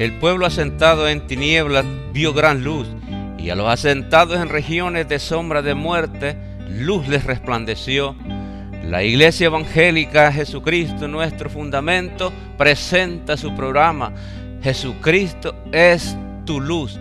El pueblo asentado en tinieblas vio gran luz, y a los asentados en regiones de sombra de muerte, luz les resplandeció. La Iglesia Evangélica Jesucristo, nuestro fundamento, presenta su programa. Jesucristo es tu luz.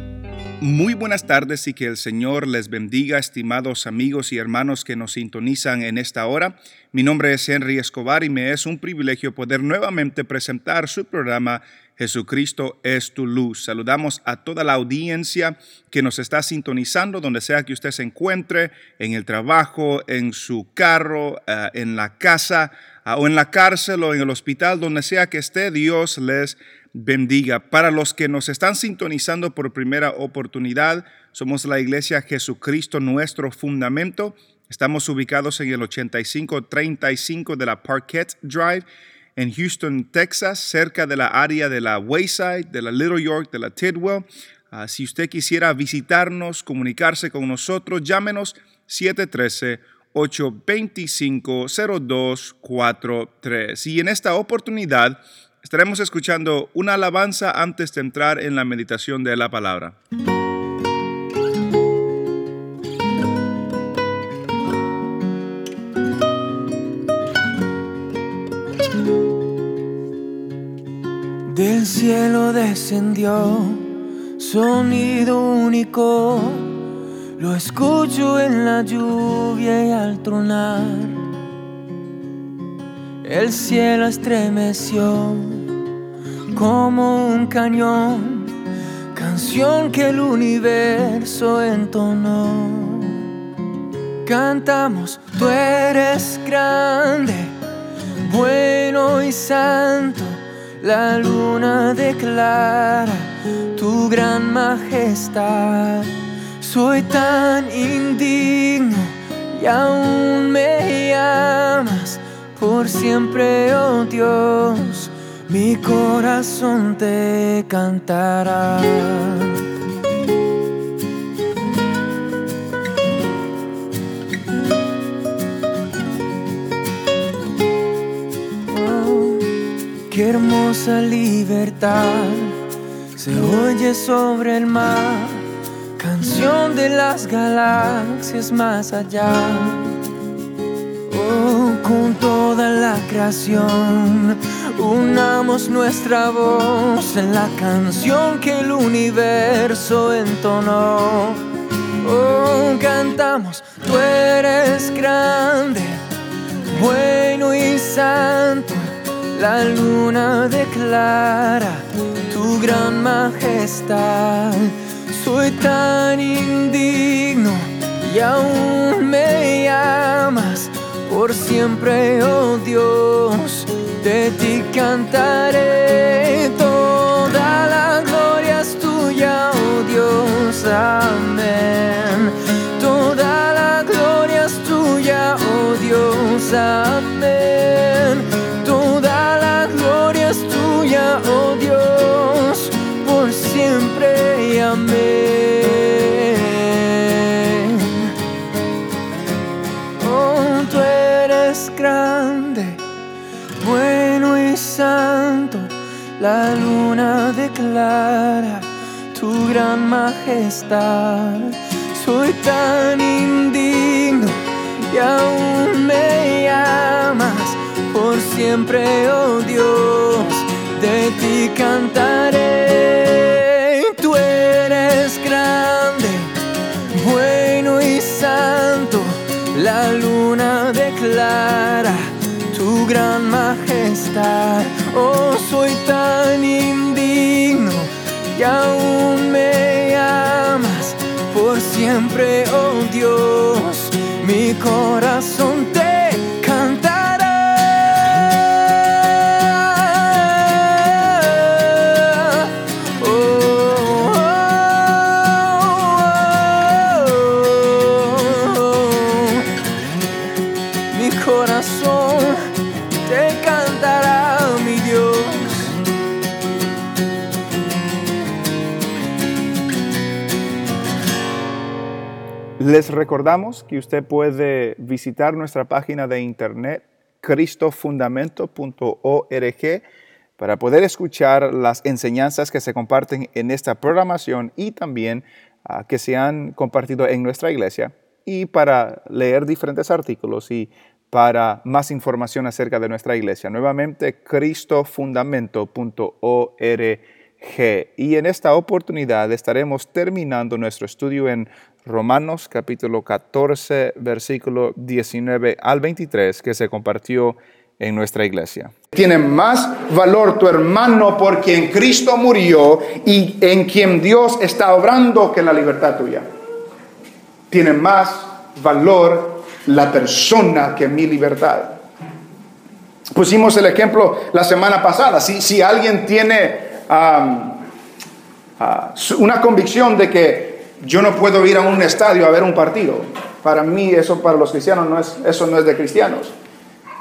Muy buenas tardes y que el Señor les bendiga, estimados amigos y hermanos que nos sintonizan en esta hora. Mi nombre es Henry Escobar y me es un privilegio poder nuevamente presentar su programa Jesucristo es tu luz. Saludamos a toda la audiencia que nos está sintonizando, donde sea que usted se encuentre, en el trabajo, en su carro, eh, en la casa, ah, o en la cárcel o en el hospital, donde sea que esté, Dios les bendiga. Para los que nos están sintonizando por primera oportunidad, somos la iglesia Jesucristo, nuestro fundamento. Estamos ubicados en el 8535 de la Parquet Drive en Houston, Texas, cerca de la área de la Wayside, de la Little York, de la Tidwell. Ah, si usted quisiera visitarnos, comunicarse con nosotros, llámenos 713-825-0243. Y en esta oportunidad estaremos escuchando una alabanza antes de entrar en la meditación de la palabra. Cielo descendió sonido único, lo escucho en la lluvia y al tronar. El cielo estremeció como un cañón, canción que el universo entonó. Cantamos, tú eres grande, bueno y santo la luna declara tu gran majestad. Soy tan indigno y aún me llamas por siempre, oh Dios. Mi corazón te cantará. Hermosa libertad se oye sobre el mar, canción de las galaxias más allá. Oh, con toda la creación, unamos nuestra voz en la canción que el universo entonó. Oh, cantamos, tú eres grande, bueno y santo la luna declara tu gran majestad. Soy tan indigno y aún me llamas por siempre, oh Dios. De ti cantaré, toda la gloria es tuya, oh Dios. Amén. Toda la gloria es tuya, oh Dios. Amén grande, bueno y santo. La luna declara tu gran majestad. Soy tan indigno y aún me llamas por siempre, oh Dios de ti cantaré. Tú eres grande, bueno y santo. La luna declara tu gran majestad. Oh, soy tan indigno y aún me amas por siempre, oh Dios. Mi corazón te Les recordamos que usted puede visitar nuestra página de internet cristofundamento.org para poder escuchar las enseñanzas que se comparten en esta programación y también ah, que se han compartido en nuestra iglesia y para leer diferentes artículos y para más información acerca de nuestra iglesia. Nuevamente, cristofundamento.org. Y en esta oportunidad estaremos terminando nuestro estudio en Romanos capítulo 14, versículo 19 al 23, que se compartió en nuestra iglesia. Tiene más valor tu hermano por quien Cristo murió y en quien Dios está obrando que la libertad tuya. Tiene más valor la persona que mi libertad. Pusimos el ejemplo la semana pasada. Si, si alguien tiene ah, una convicción de que yo no puedo ir a un estadio a ver un partido, para mí eso para los cristianos no es, eso no es de cristianos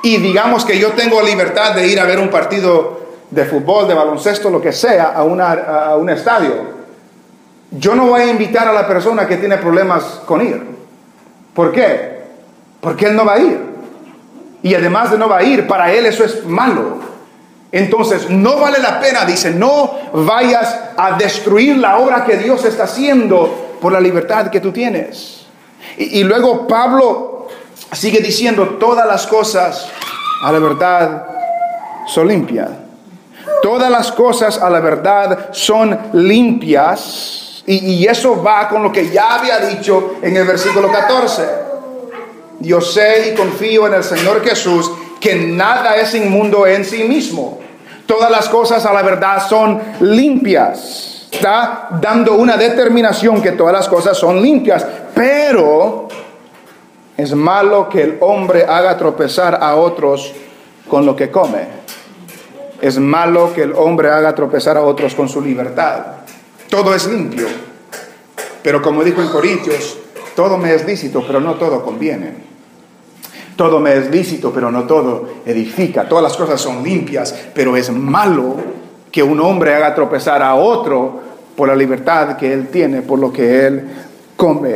y digamos que yo tengo libertad de ir a ver un partido de fútbol, de baloncesto, lo que sea, a, a un estadio, yo no voy a invitar a la persona que tiene problemas con ir. ¿Por qué? Porque él no va a ir. Y además de no va a ir, para él eso es malo. Entonces, no vale la pena, dice, no vayas a destruir la obra que Dios está haciendo por la libertad que tú tienes. Y, y luego Pablo sigue diciendo, todas las cosas a la verdad son limpias. Todas las cosas a la verdad son limpias. Y, eso va con lo que ya había dicho en el versículo 14. Yo sé y confío en el Señor Jesús que nada es inmundo en sí mismo. Todas las cosas a la verdad son limpias. Está dando una determinación que todas las cosas son limpias. Pero es malo que el hombre haga tropezar a otros con lo que come. Es malo que el hombre haga tropezar a otros con su libertad. Todo es limpio. Pero como dijo en Corintios, todo me es lícito, pero no todo conviene. Todo me es lícito, pero no todo edifica. Todas las cosas son limpias, pero es malo que un hombre haga tropezar a otro por la libertad que él tiene, por lo que él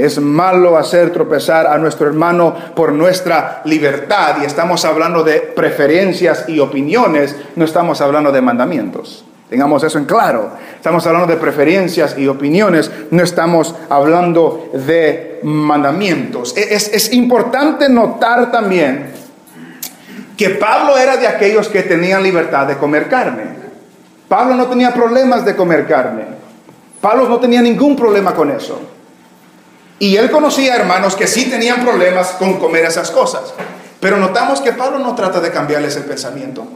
es malo hacer tropezar a nuestro hermano por nuestra libertad. Y estamos hablando de preferencias y opiniones, no estamos hablando de mandamientos. Tengamos eso en claro. Estamos hablando de preferencias y opiniones, no estamos hablando de mandamientos. E-, es, es importante notar también que Pablo era de aquellos que tenían libertad de comer carne. Pablo no tenía problemas de comer carne. Pablo no tenía ningún problema con eso. Y él conocía hermanos que sí tenían problemas con comer esas cosas. Pero notamos que Pablo no trata de cambiarles el pensamiento.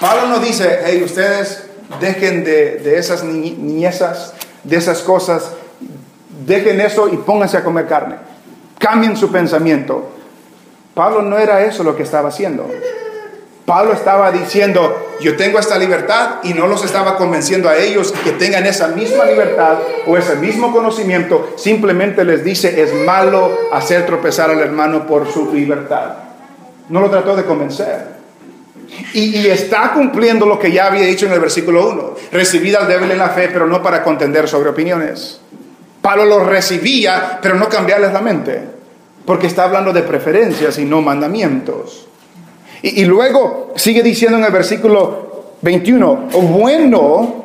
Pablo no dice, hey, ustedes dejen de, esas niñezas, de esas cosas, dejen eso y pónganse a comer carne. Cambien su pensamiento. Pablo no era eso lo que estaba haciendo. Pablo estaba diciendo, yo tengo esta libertad y no los estaba convenciendo a ellos que tengan esa misma libertad o ese mismo conocimiento. Simplemente les dice, es malo hacer tropezar al hermano por su libertad. No lo trató de convencer. Y, está cumpliendo lo que ya había dicho en el versículo 1. Recibida al débil en la fe, pero no para contender sobre opiniones. Pablo los recibía, pero no cambiarles la mente. Porque está hablando de preferencias y no mandamientos. Y, luego sigue diciendo en el versículo 21, bueno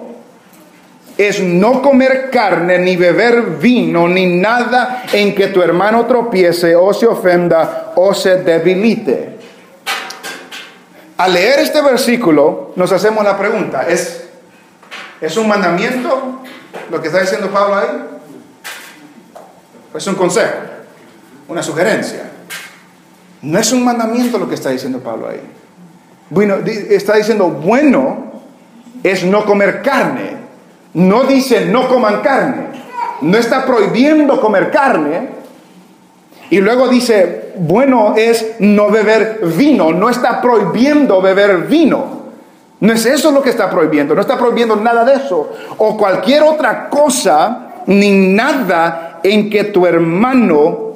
es no comer carne, ni beber vino, ni nada en que tu hermano tropiece o se ofenda o se debilite. Al leer este versículo nos hacemos la pregunta, ¿es, ¿es un mandamiento lo que está diciendo Pablo ahí? ¿Es un consejo? ¿Una sugerencia? No es un mandamiento lo que está diciendo Pablo ahí. Bueno, está diciendo, bueno es no comer carne. No dice no coman carne. No está prohibiendo comer carne. Y luego dice, bueno es no beber vino. No está prohibiendo beber vino. No es eso lo que está prohibiendo. No está prohibiendo nada de eso. O cualquier otra cosa, ni nada en que tu hermano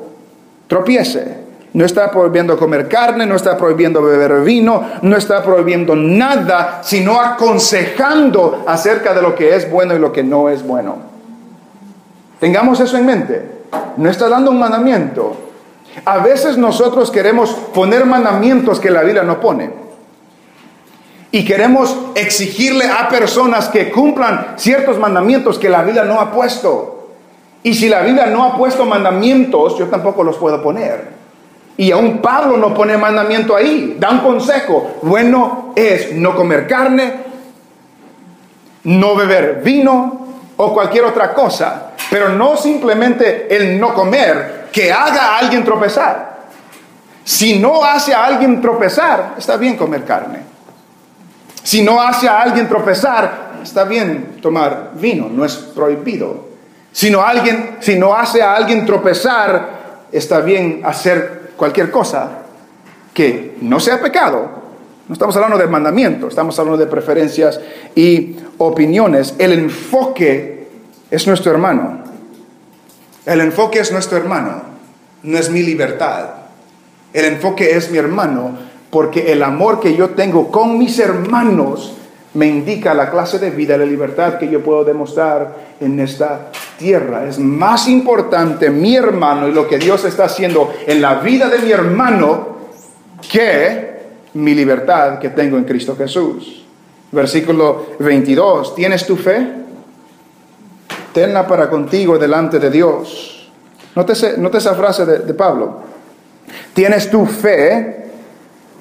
tropiece. No está prohibiendo comer carne, no está prohibiendo beber vino, no está prohibiendo nada, sino aconsejando acerca de lo que es bueno y lo que no es bueno. Tengamos eso en mente. No está dando un mandamiento. A veces nosotros queremos poner mandamientos que la Biblia no pone. Y queremos exigirle a personas que cumplan ciertos mandamientos que la Biblia no ha puesto. Y si la Biblia no ha puesto mandamientos, yo tampoco los puedo poner. Y aún Pablo no pone mandamiento ahí, da un consejo. Bueno es no comer carne, no beber vino o cualquier otra cosa, pero no simplemente el no comer que haga a alguien tropezar. Si no hace a alguien tropezar, está bien comer carne. Si no hace a alguien tropezar, está bien tomar vino, no es prohibido. Si no, alguien, si no hace a alguien tropezar, está bien hacer cualquier cosa que no sea pecado. No estamos hablando de mandamiento, estamos hablando de preferencias y opiniones. El enfoque es nuestro hermano. El enfoque es nuestro hermano, no es mi libertad. El enfoque es mi hermano porque el amor que yo tengo con mis hermanos me indica la clase de vida, la libertad que yo puedo demostrar en esta tierra. Es más importante mi hermano y lo que Dios está haciendo en la vida de mi hermano que mi libertad que tengo en Cristo Jesús. Versículo 22, ¿tienes tu fe? Tenla para contigo delante de Dios. Nótese, esa frase de, de Pablo. ¿Tienes tu fe?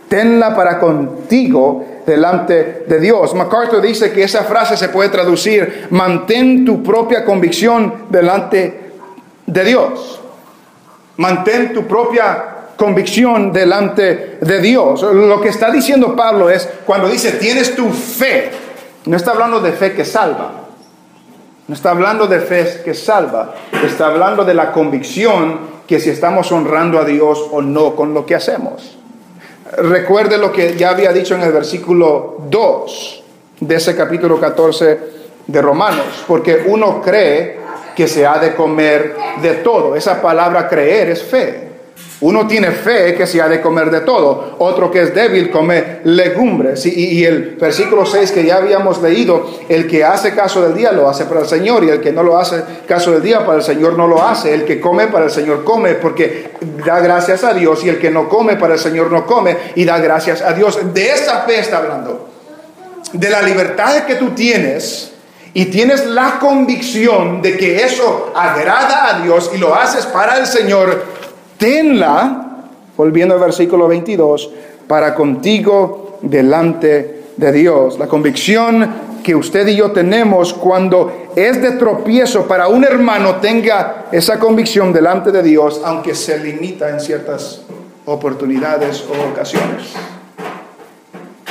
Tenla para contigo delante de Dios. MacArthur dice que esa frase se puede traducir, mantén tu propia convicción delante de Dios. Mantén tu propia convicción delante de Dios. Lo que está diciendo Pablo es, cuando dice, tienes tu fe, no está hablando de fe que salva. No está hablando de fe que salva, está hablando de la convicción que si estamos honrando a Dios o no con lo que hacemos. Recuerde lo que ya había dicho en el versículo 2 de ese capítulo 14 de Romanos, porque uno cree que se ha de comer de todo. Esa palabra creer es fe. Uno tiene fe que se ha de comer de todo, otro que es débil come legumbres. Y, el versículo 6 que ya habíamos leído, el que hace caso del día lo hace para el Señor y el que no lo hace caso del día para el Señor no lo hace. El que come para el Señor come porque da gracias a Dios y el que no come para el Señor no come y da gracias a Dios. De esa fe está hablando, de la libertad que tú tienes y tienes la convicción de que eso agrada a Dios y lo haces para el Señor, tenla, volviendo al versículo 22, para contigo delante de Dios. La convicción que usted y yo tenemos cuando es de tropiezo para un hermano tenga esa convicción delante de Dios, aunque se limita en ciertas oportunidades o ocasiones.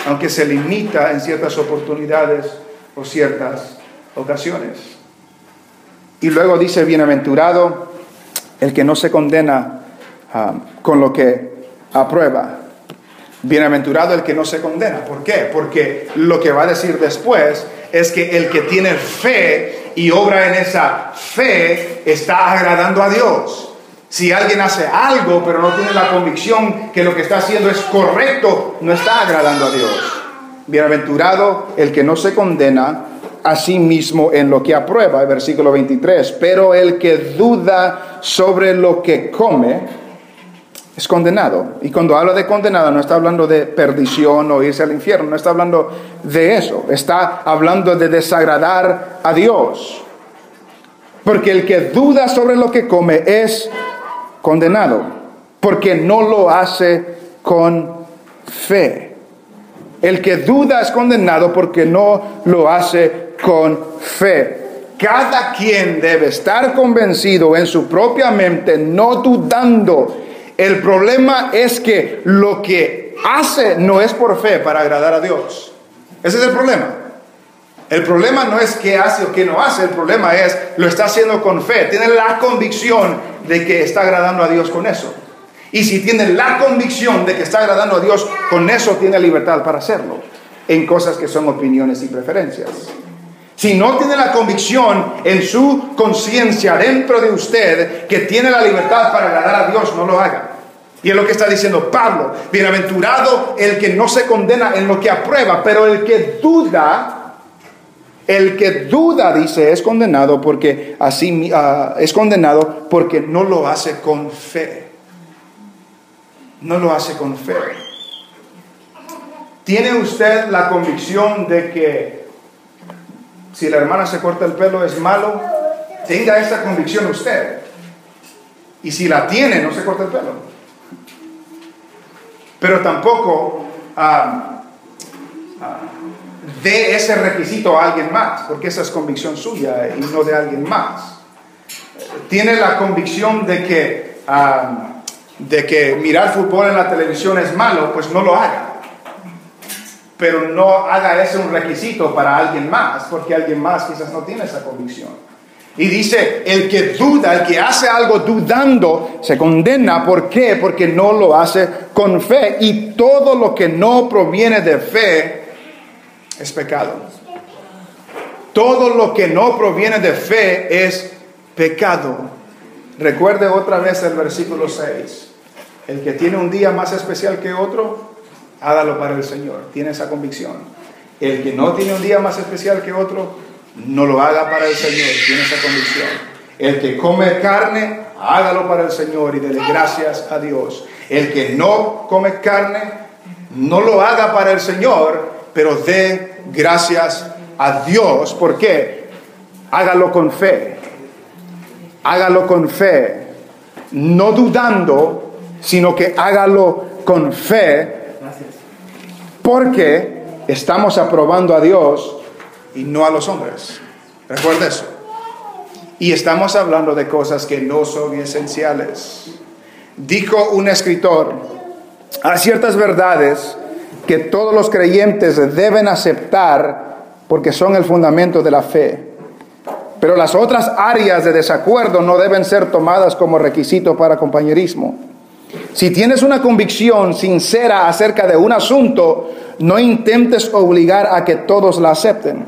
Aunque se limita en ciertas oportunidades o ciertas ocasiones. Y luego dice, bienaventurado el que no se condena Um, con lo que aprueba. Bienaventurado el que no se condena. ¿Por qué? Porque lo que va a decir después es que el que tiene fe y obra en esa fe está agradando a Dios. Si alguien hace algo pero no tiene la convicción que lo que está haciendo es correcto, no está agradando a Dios. Bienaventurado el que no se condena a sí mismo en lo que aprueba, el versículo 23. Pero el que duda sobre lo que come, es condenado. Y cuando habla de condenado no está hablando de perdición o irse al infierno, no está hablando de eso, está hablando de desagradar a Dios. Porque el que duda sobre lo que come es condenado, porque no lo hace con fe. El que duda es condenado porque no lo hace con fe. Cada quien debe estar convencido en su propia mente, no dudando el problema es que lo que hace no es por fe para agradar a Dios. Ese es el problema. El problema no es qué hace o qué no hace, el problema es lo está haciendo con fe. Tiene la convicción de que está agradando a Dios con eso. Y si tiene la convicción de que está agradando a Dios con eso, tiene libertad para hacerlo en cosas que son opiniones y preferencias. Si no tiene la convicción en su conciencia dentro de usted que tiene la libertad para agradar a Dios, no lo haga. Y es lo que está diciendo Pablo. Bienaventurado el que no se condena en lo que aprueba, pero el que duda, el que duda, dice, es condenado porque así es condenado porque no lo hace con fe. No lo hace con fe. ¿Tiene usted la convicción de que si la hermana se corta el pelo es malo? Tenga esa convicción usted. Y si la tiene, no se corta el pelo. Pero tampoco ah, dé ese requisito a alguien más, porque esa es convicción suya y no de alguien más. Tiene la convicción de que, de que mirar fútbol en la televisión es malo, pues no lo haga pero no haga ese un requisito para alguien más, porque alguien más quizás no tiene esa convicción. Y dice, el que duda, el que hace algo dudando, se condena. ¿Por qué? Porque no lo hace con fe. Y todo lo que no proviene de fe es pecado. Todo lo que no proviene de fe es pecado. Recuerde otra vez el versículo 6. El que tiene un día más especial que otro, hágalo para el Señor. Tiene esa convicción. El que no tiene un día más especial que otro, no lo haga para el Señor. Tiene esa convicción. El que come carne, hágalo para el Señor y dele gracias a Dios. El que no come carne, no lo haga para el Señor, pero dé gracias a Dios. ¿Por qué? Hágalo con fe. Hágalo con fe. No dudando, sino que hágalo con fe porque estamos aprobando a Dios y no a los hombres. Recuerda eso. Y estamos hablando de cosas que no son esenciales. Dijo un escritor, hay ciertas verdades que todos los creyentes deben aceptar porque son el fundamento de la fe. Pero las otras áreas de desacuerdo no deben ser tomadas como requisito para compañerismo. Si tienes una convicción sincera acerca de un asunto, no intentes obligar a que todos la acepten.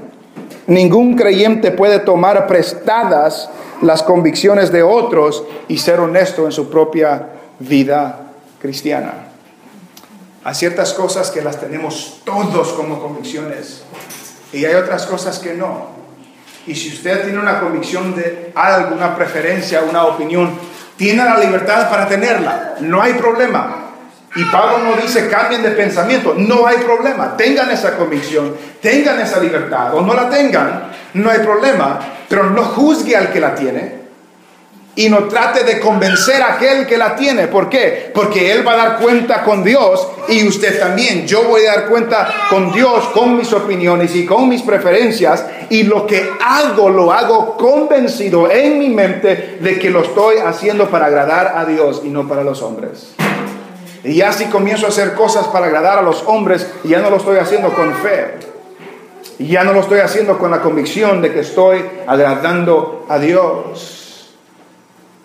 Ningún creyente puede tomar prestadas las convicciones de otros y ser honesto en su propia vida cristiana. Hay ciertas cosas que las tenemos todos como convicciones y hay otras cosas que no. Y si usted tiene una convicción de algo, una preferencia, una opinión, tiene la libertad para tenerla, no hay problema. Y Pablo no dice cambien de pensamiento, no hay problema, tengan esa convicción, tengan esa libertad, o no la tengan, no hay problema, pero no juzgue al que la tiene y no trate de convencer a aquel que la tiene. ¿Por qué? Porque él va a dar cuenta con Dios y usted también. Yo voy a dar cuenta con Dios, con mis opiniones y con mis preferencias y lo que hago lo hago convencido en mi mente de que lo estoy haciendo para agradar a Dios y no para los hombres. Y ya si comienzo a hacer cosas para agradar a los hombres, ya no lo estoy haciendo con fe. Y ya no lo estoy haciendo con la convicción de que estoy agradando a Dios.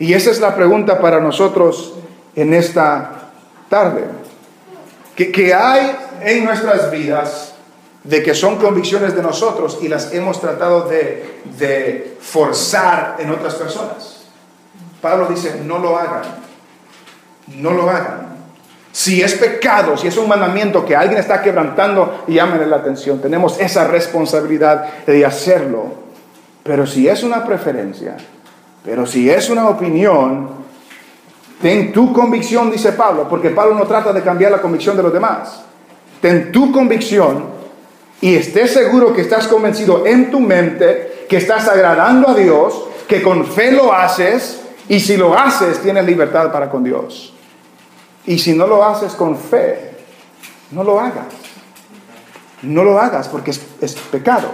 Y esa es la pregunta para nosotros en esta tarde. ¿Qué, hay en nuestras vidas de que son convicciones de nosotros y las hemos tratado de, de forzar en otras personas? Pablo dice, no lo hagan, no lo hagan. Si es pecado, si es un mandamiento que alguien está quebrantando, llámenle la atención. Tenemos esa responsabilidad de hacerlo. Pero si es una preferencia, pero si es una opinión, ten tu convicción, dice Pablo, porque Pablo no trata de cambiar la convicción de los demás. Ten tu convicción y estés seguro que estás convencido en tu mente, que estás agradando a Dios, que con fe lo haces y si lo haces tienes libertad para con Dios. Y si no lo haces con fe, no lo hagas. No lo hagas porque es, pecado.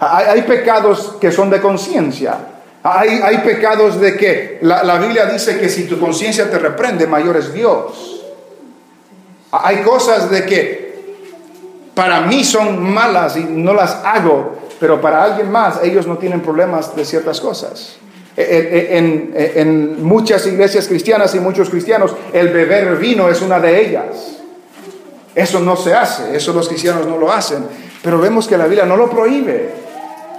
Hay, pecados que son de conciencia. Hay, pecados de que la, Biblia dice que si tu conciencia te reprende, mayor es Dios. Hay cosas de que para mí son malas y no las hago, pero para alguien más ellos no tienen problemas de ciertas cosas. En, muchas iglesias cristianas y muchos cristianos, el beber vino es una de ellas. Eso no se hace, eso los cristianos no lo hacen. Pero vemos que la Biblia no lo prohíbe.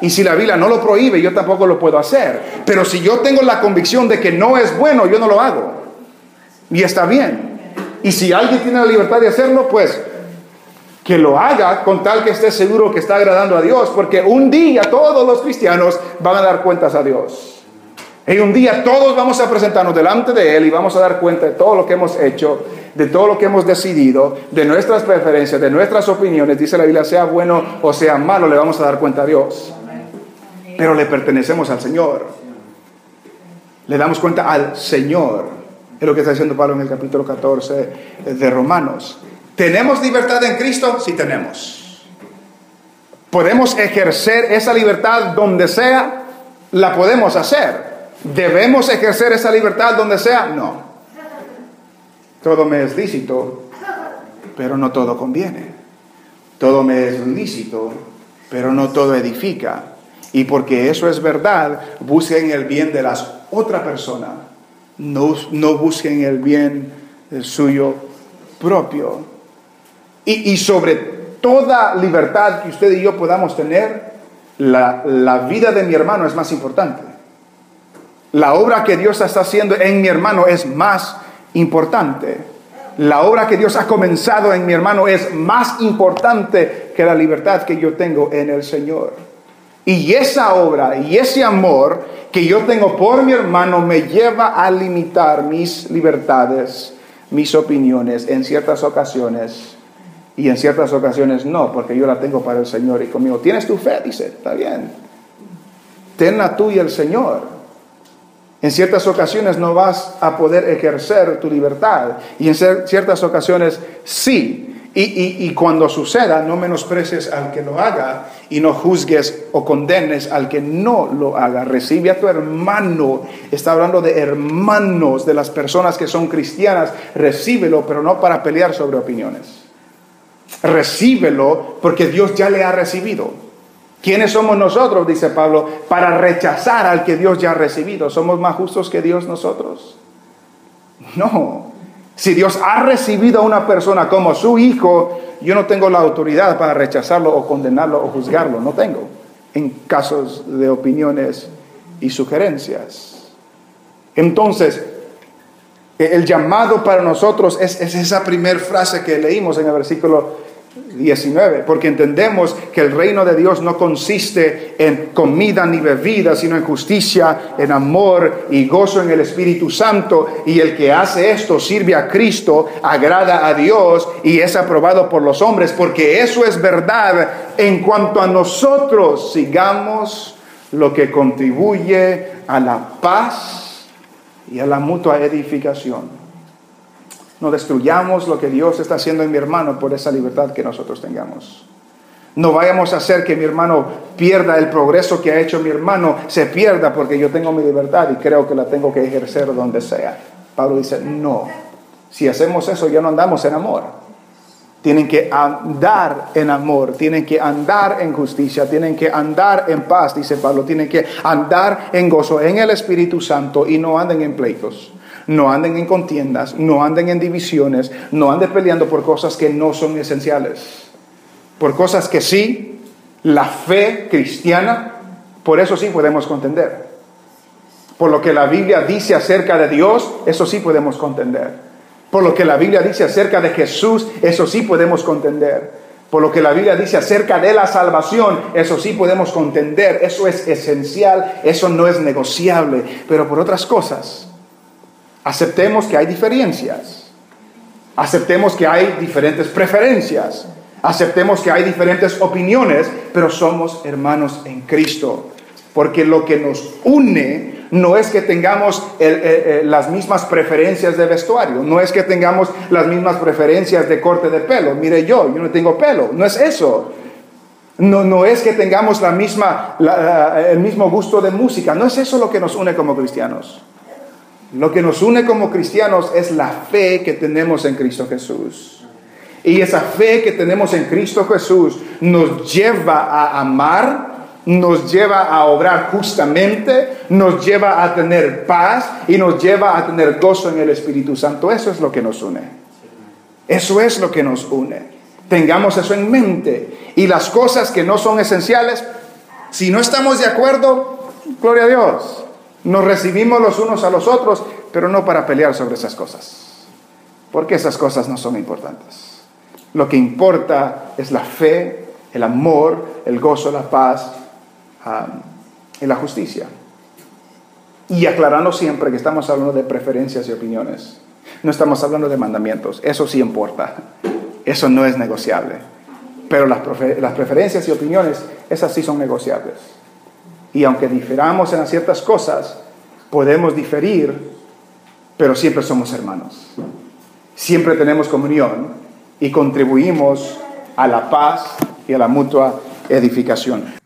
Y si la Biblia no lo prohíbe, yo tampoco lo puedo hacer. Pero si yo tengo la convicción de que no es bueno, yo no lo hago. Y está bien. Y si alguien tiene la libertad de hacerlo, pues que lo haga con tal que esté seguro que está agradando a Dios. Porque un día todos los cristianos van a dar cuentas a Dios. Y un día todos vamos a presentarnos delante de Él y vamos a dar cuenta de todo lo que hemos hecho, de todo lo que hemos decidido, de nuestras preferencias, de nuestras opiniones. Dice la Biblia, sea bueno o sea malo, le vamos a dar cuenta a Dios. Pero le pertenecemos al Señor. Le damos cuenta al Señor. Es lo que está diciendo Pablo en el capítulo 14 de Romanos. ¿Tenemos libertad en Cristo? Sí tenemos. ¿Podemos ejercer esa libertad donde sea? La podemos hacer. ¿Debemos ejercer esa libertad donde sea? No. Todo me es lícito, pero no todo conviene. Todo me es lícito, pero no todo edifica. Y porque eso es verdad, busquen el bien de la otra persona. No, no busquen el bien del suyo propio. Y, y, sobre toda libertad que usted y yo podamos tener, la, la vida de mi hermano es más importante. La obra que Dios está haciendo en mi hermano es más importante. La obra que Dios ha comenzado en mi hermano es más importante que la libertad que yo tengo en el Señor. Y esa obra y ese amor que yo tengo por mi hermano me lleva a limitar mis libertades, mis opiniones en ciertas ocasiones. Y en ciertas ocasiones no, porque yo la tengo para el Señor y conmigo. ¿Tienes tu fe? Dice, está bien. Tenla tú y el Señor. En ciertas ocasiones no vas a poder ejercer tu libertad y en ciertas ocasiones sí. Y, cuando suceda, no menosprecies al que lo haga y no juzgues o condenes al que no lo haga. Recibe a tu hermano. Está hablando de hermanos, de las personas que son cristianas. Recíbelo, pero no para pelear sobre opiniones. Recíbelo porque Dios ya le ha recibido. ¿Quiénes somos nosotros, dice Pablo, para rechazar al que Dios ya ha recibido? ¿Somos más justos que Dios nosotros? No. Si Dios ha recibido a una persona como su hijo, yo no tengo la autoridad para rechazarlo o condenarlo o juzgarlo. No tengo. En casos de opiniones y sugerencias. Entonces, el llamado para nosotros es, es esa primera frase que leímos en el versículo 19, porque entendemos que el reino de Dios no consiste en comida ni bebida, sino en justicia, en amor y gozo en el Espíritu Santo. Y el que hace esto sirve a Cristo, agrada a Dios y es aprobado por los hombres, porque eso es verdad en cuanto a nosotros sigamos lo que contribuye a la paz y a la mutua edificación. No destruyamos lo que Dios está haciendo en mi hermano por esa libertad que nosotros tengamos. No vayamos a hacer que mi hermano pierda el progreso que ha hecho mi hermano, se pierda porque yo tengo mi libertad y creo que la tengo que ejercer donde sea. Pablo dice, no, si hacemos eso ya no andamos en amor. Tienen que andar en amor, tienen que andar en justicia, tienen que andar en paz, dice Pablo, tienen que andar en gozo, en el Espíritu Santo y no anden en pleitos no anden en contiendas, no anden en divisiones, no anden peleando por cosas que no son esenciales, por cosas que sí, la fe cristiana, por eso sí podemos contender. Por lo que la Biblia dice acerca de Dios, eso sí podemos contender. Por lo que la Biblia dice acerca de Jesús, eso sí podemos contender. Por lo que la Biblia dice acerca de la salvación, eso sí podemos contender, eso es esencial, eso no es negociable. Pero por otras cosas, Aceptemos que hay diferencias. Aceptemos que hay diferentes preferencias. Aceptemos que hay diferentes opiniones, pero somos hermanos en Cristo. Porque lo que nos une no es que tengamos las mismas preferencias de vestuario, no es que tengamos las mismas preferencias de corte de pelo. Mire yo, yo no tengo pelo, no es eso. No, no es que tengamos la misma, el mismo gusto de música, no es eso lo que nos une como cristianos. Lo que nos une como cristianos es la fe que tenemos en Cristo Jesús. Y esa fe que tenemos en Cristo Jesús nos lleva a amar, nos lleva a obrar justamente, nos lleva a tener paz y nos lleva a tener gozo en el Espíritu Santo. Eso es lo que nos une. Eso es lo que nos une. Tengamos eso en mente. Y las cosas que no son esenciales, si no estamos de acuerdo, gloria a Dios. Nos recibimos los unos a los otros, pero no para pelear sobre esas cosas, porque esas cosas no son importantes. Lo que importa es la fe, el amor, el gozo, la paz y la justicia. Y aclarando siempre que estamos hablando de preferencias y opiniones. No estamos hablando de mandamientos. Eso sí importa. Eso no es negociable. Pero las, las preferencias y opiniones, esas sí son negociables. Y aunque diferamos en ciertas cosas, podemos diferir, pero siempre somos hermanos. Siempre tenemos comunión y contribuimos a la paz y a la mutua edificación.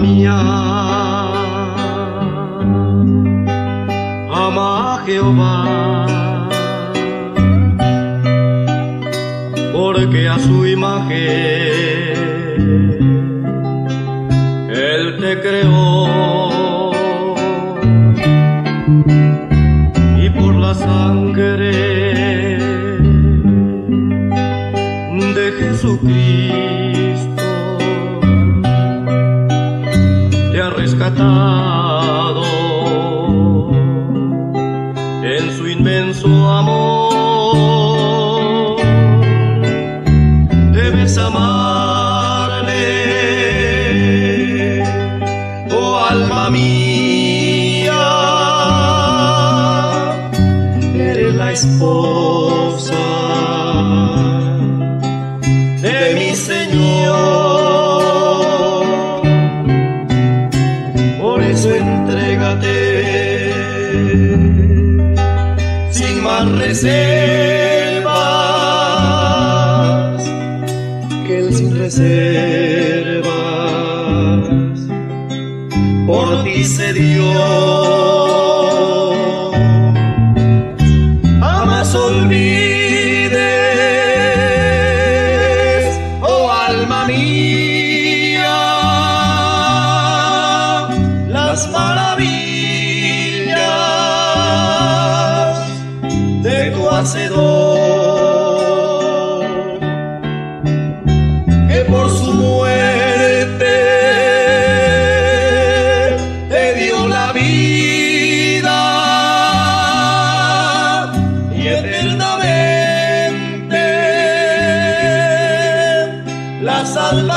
Mía. Ama a Jehová, porque a su imagen Él te creó. Y por la sangre en su inmenso amor. Debes amarle, oh alma mía, eres la esposa de mi Señor. Prazer.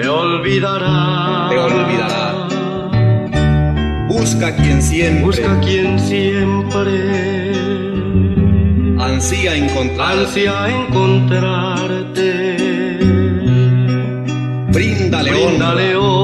te olvidará, te olvidará. Busca quien siempre, busca quien siempre. Ansía encontrar, ansía encontrarte. Bríndale, Bríndale Oh alma